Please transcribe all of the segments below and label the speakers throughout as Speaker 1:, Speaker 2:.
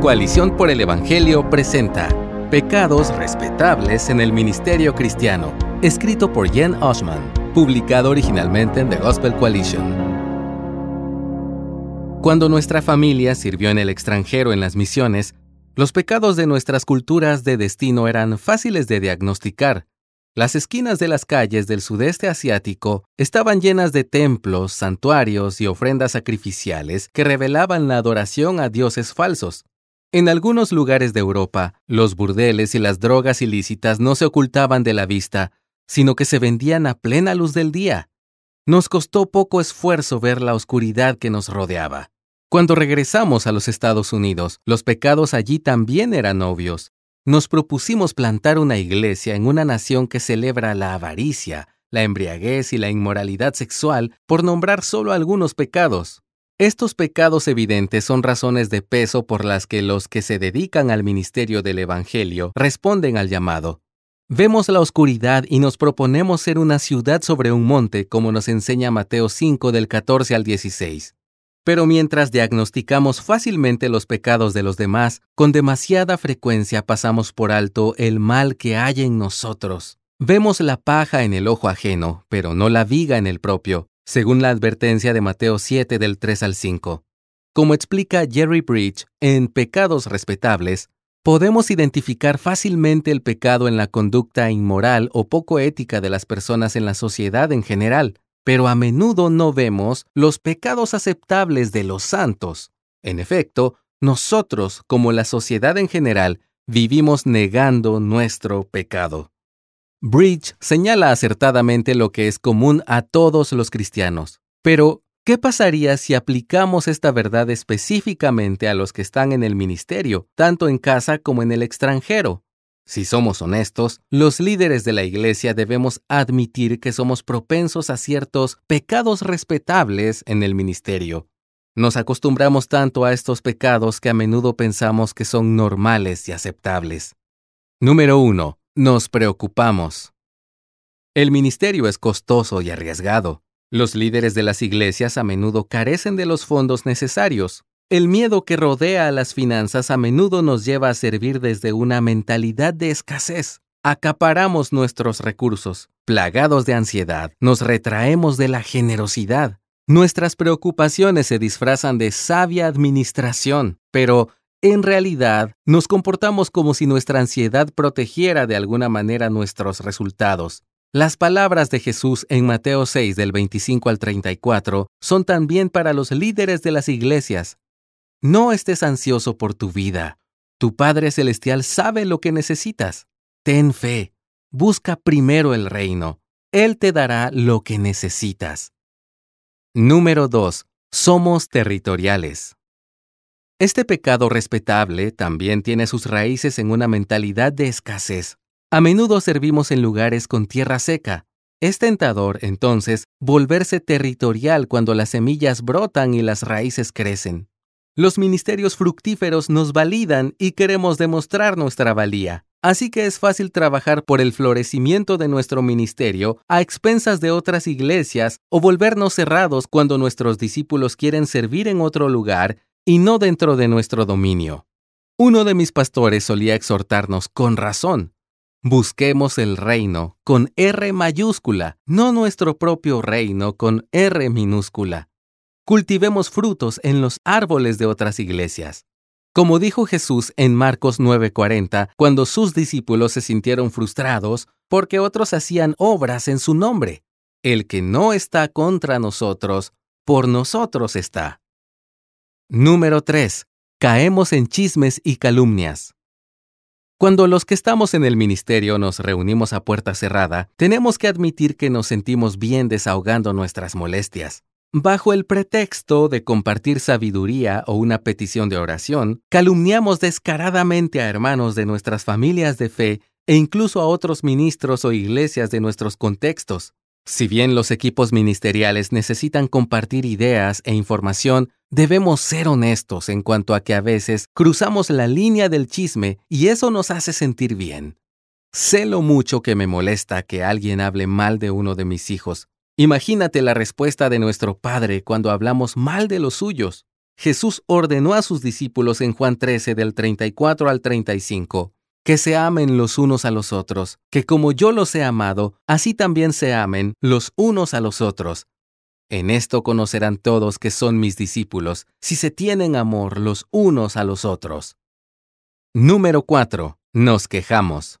Speaker 1: Coalición por el Evangelio presenta Pecados respetables en el ministerio cristiano, escrito por Jen Oshman, publicado originalmente en The Gospel Coalition. Cuando nuestra familia sirvió en el extranjero en las misiones, los pecados de nuestras culturas de destino eran fáciles de diagnosticar. Las esquinas de las calles del sudeste asiático estaban llenas de templos, santuarios y ofrendas sacrificiales que revelaban la adoración a dioses falsos. En algunos lugares de Europa, los burdeles y las drogas ilícitas no se ocultaban de la vista, sino que se vendían a plena luz del día. Nos costó poco esfuerzo ver la oscuridad que nos rodeaba. Cuando regresamos a los Estados Unidos, los pecados allí también eran obvios. Nos propusimos plantar una iglesia en una nación que celebra la avaricia, la embriaguez y la inmoralidad sexual, por nombrar solo algunos pecados. Estos pecados evidentes son razones de peso por las que los que se dedican al ministerio del Evangelio responden al llamado. Vemos la oscuridad y nos proponemos ser una ciudad sobre un monte, como nos enseña Mateo 5 del 14 al 16. Pero mientras diagnosticamos fácilmente los pecados de los demás, con demasiada frecuencia pasamos por alto el mal que hay en nosotros. Vemos la paja en el ojo ajeno, pero no la viga en el propio, según la advertencia de Mateo 7 del 3 al 5. Como explica Jerry Bridge en Pecados Respetables, podemos identificar fácilmente el pecado en la conducta inmoral o poco ética de las personas en la sociedad en general, pero a menudo no vemos los pecados aceptables de los santos. En efecto, nosotros, como la sociedad en general, vivimos negando nuestro pecado. Bridge señala acertadamente lo que es común a todos los cristianos. Pero, ¿qué pasaría si aplicamos esta verdad específicamente a los que están en el ministerio, tanto en casa como en el extranjero? Si somos honestos, los líderes de la Iglesia debemos admitir que somos propensos a ciertos pecados respetables en el ministerio. Nos acostumbramos tanto a estos pecados que a menudo pensamos que son normales y aceptables. Número 1. Nos preocupamos. El ministerio es costoso y arriesgado. Los líderes de las iglesias a menudo carecen de los fondos necesarios. El miedo que rodea a las finanzas a menudo nos lleva a servir desde una mentalidad de escasez. Acaparamos nuestros recursos. Plagados de ansiedad, nos retraemos de la generosidad. Nuestras preocupaciones se disfrazan de sabia administración, pero en realidad, nos comportamos como si nuestra ansiedad protegiera de alguna manera nuestros resultados. Las palabras de Jesús en Mateo 6 del 25 al 34 son también para los líderes de las iglesias. No estés ansioso por tu vida. Tu Padre Celestial sabe lo que necesitas. Ten fe. Busca primero el reino. Él te dará lo que necesitas. Número 2. Somos territoriales. Este pecado respetable también tiene sus raíces en una mentalidad de escasez. A menudo servimos en lugares con tierra seca. Es tentador, entonces, volverse territorial cuando las semillas brotan y las raíces crecen. Los ministerios fructíferos nos validan y queremos demostrar nuestra valía. Así que es fácil trabajar por el florecimiento de nuestro ministerio a expensas de otras iglesias o volvernos cerrados cuando nuestros discípulos quieren servir en otro lugar y no dentro de nuestro dominio. Uno de mis pastores solía exhortarnos con razón. Busquemos el reino con R mayúscula, no nuestro propio reino con R minúscula. Cultivemos frutos en los árboles de otras iglesias. Como dijo Jesús en Marcos 9:40, cuando sus discípulos se sintieron frustrados porque otros hacían obras en su nombre. El que no está contra nosotros, por nosotros está. Número 3. Caemos en chismes y calumnias. Cuando los que estamos en el ministerio nos reunimos a puerta cerrada, tenemos que admitir que nos sentimos bien desahogando nuestras molestias. Bajo el pretexto de compartir sabiduría o una petición de oración, calumniamos descaradamente a hermanos de nuestras familias de fe e incluso a otros ministros o iglesias de nuestros contextos. Si bien los equipos ministeriales necesitan compartir ideas e información, debemos ser honestos en cuanto a que a veces cruzamos la línea del chisme y eso nos hace sentir bien. Sé lo mucho que me molesta que alguien hable mal de uno de mis hijos. Imagínate la respuesta de nuestro Padre cuando hablamos mal de los suyos. Jesús ordenó a sus discípulos en Juan 13 del 34 al 35 que se amen los unos a los otros, que como yo los he amado, así también se amen los unos a los otros. En esto conocerán todos que son mis discípulos, si se tienen amor los unos a los otros. Número 4. Nos quejamos.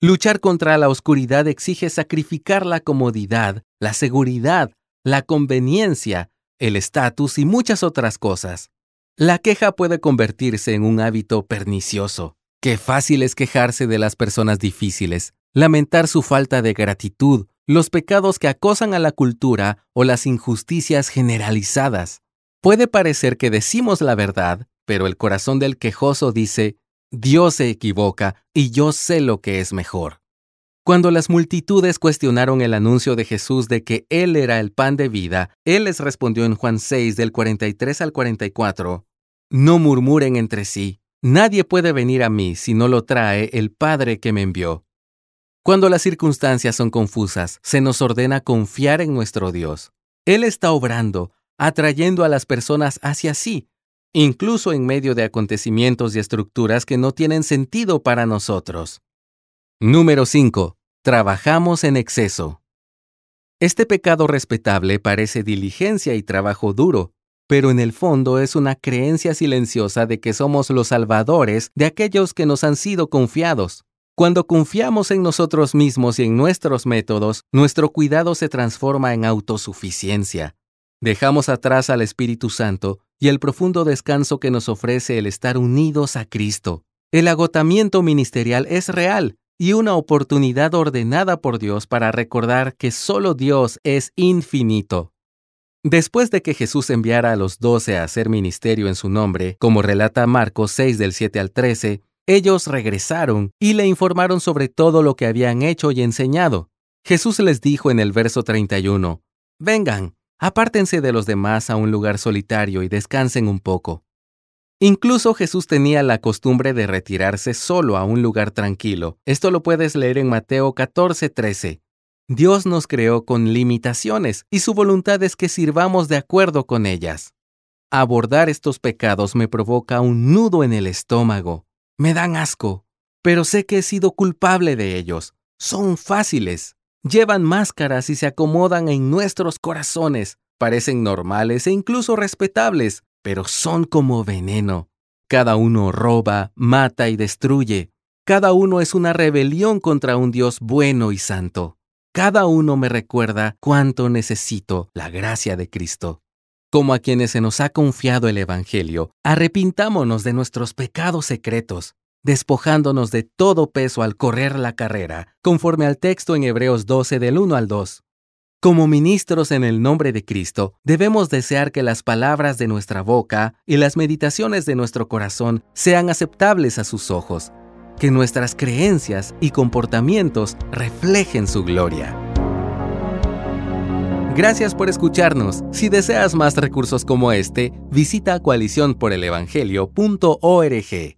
Speaker 1: Luchar contra la oscuridad exige sacrificar la comodidad, la seguridad, la conveniencia, el estatus y muchas otras cosas. La queja puede convertirse en un hábito pernicioso. Qué fácil es quejarse de las personas difíciles, lamentar su falta de gratitud, los pecados que acosan a la cultura o las injusticias generalizadas. Puede parecer que decimos la verdad, pero el corazón del quejoso dice, Dios se equivoca y yo sé lo que es mejor. Cuando las multitudes cuestionaron el anuncio de Jesús de que Él era el pan de vida, Él les respondió en Juan 6 del 43 al 44, No murmuren entre sí, nadie puede venir a mí si no lo trae el Padre que me envió. Cuando las circunstancias son confusas, se nos ordena confiar en nuestro Dios. Él está obrando, atrayendo a las personas hacia sí, incluso en medio de acontecimientos y estructuras que no tienen sentido para nosotros. Número 5. Trabajamos en exceso. Este pecado respetable parece diligencia y trabajo duro, pero en el fondo es una creencia silenciosa de que somos los salvadores de aquellos que nos han sido confiados. Cuando confiamos en nosotros mismos y en nuestros métodos, nuestro cuidado se transforma en autosuficiencia. Dejamos atrás al Espíritu Santo y el profundo descanso que nos ofrece el estar unidos a Cristo. El agotamiento ministerial es real y una oportunidad ordenada por Dios para recordar que solo Dios es infinito. Después de que Jesús enviara a los doce a hacer ministerio en su nombre, como relata Marcos 6 del 7 al 13, ellos regresaron y le informaron sobre todo lo que habían hecho y enseñado. Jesús les dijo en el verso 31, Vengan, apártense de los demás a un lugar solitario y descansen un poco. Incluso Jesús tenía la costumbre de retirarse solo a un lugar tranquilo. Esto lo puedes leer en Mateo 14:13. Dios nos creó con limitaciones y su voluntad es que sirvamos de acuerdo con ellas. Abordar estos pecados me provoca un nudo en el estómago. Me dan asco, pero sé que he sido culpable de ellos. Son fáciles. Llevan máscaras y se acomodan en nuestros corazones. Parecen normales e incluso respetables, pero son como veneno. Cada uno roba, mata y destruye. Cada uno es una rebelión contra un Dios bueno y santo. Cada uno me recuerda cuánto necesito la gracia de Cristo. Como a quienes se nos ha confiado el Evangelio, arrepintámonos de nuestros pecados secretos, despojándonos de todo peso al correr la carrera, conforme al texto en Hebreos 12 del 1 al 2. Como ministros en el nombre de Cristo, debemos desear que las palabras de nuestra boca y las meditaciones de nuestro corazón sean aceptables a sus ojos, que nuestras creencias y comportamientos reflejen su gloria. Gracias por escucharnos. Si deseas más recursos como este, visita coaliciónporelevangelio.org.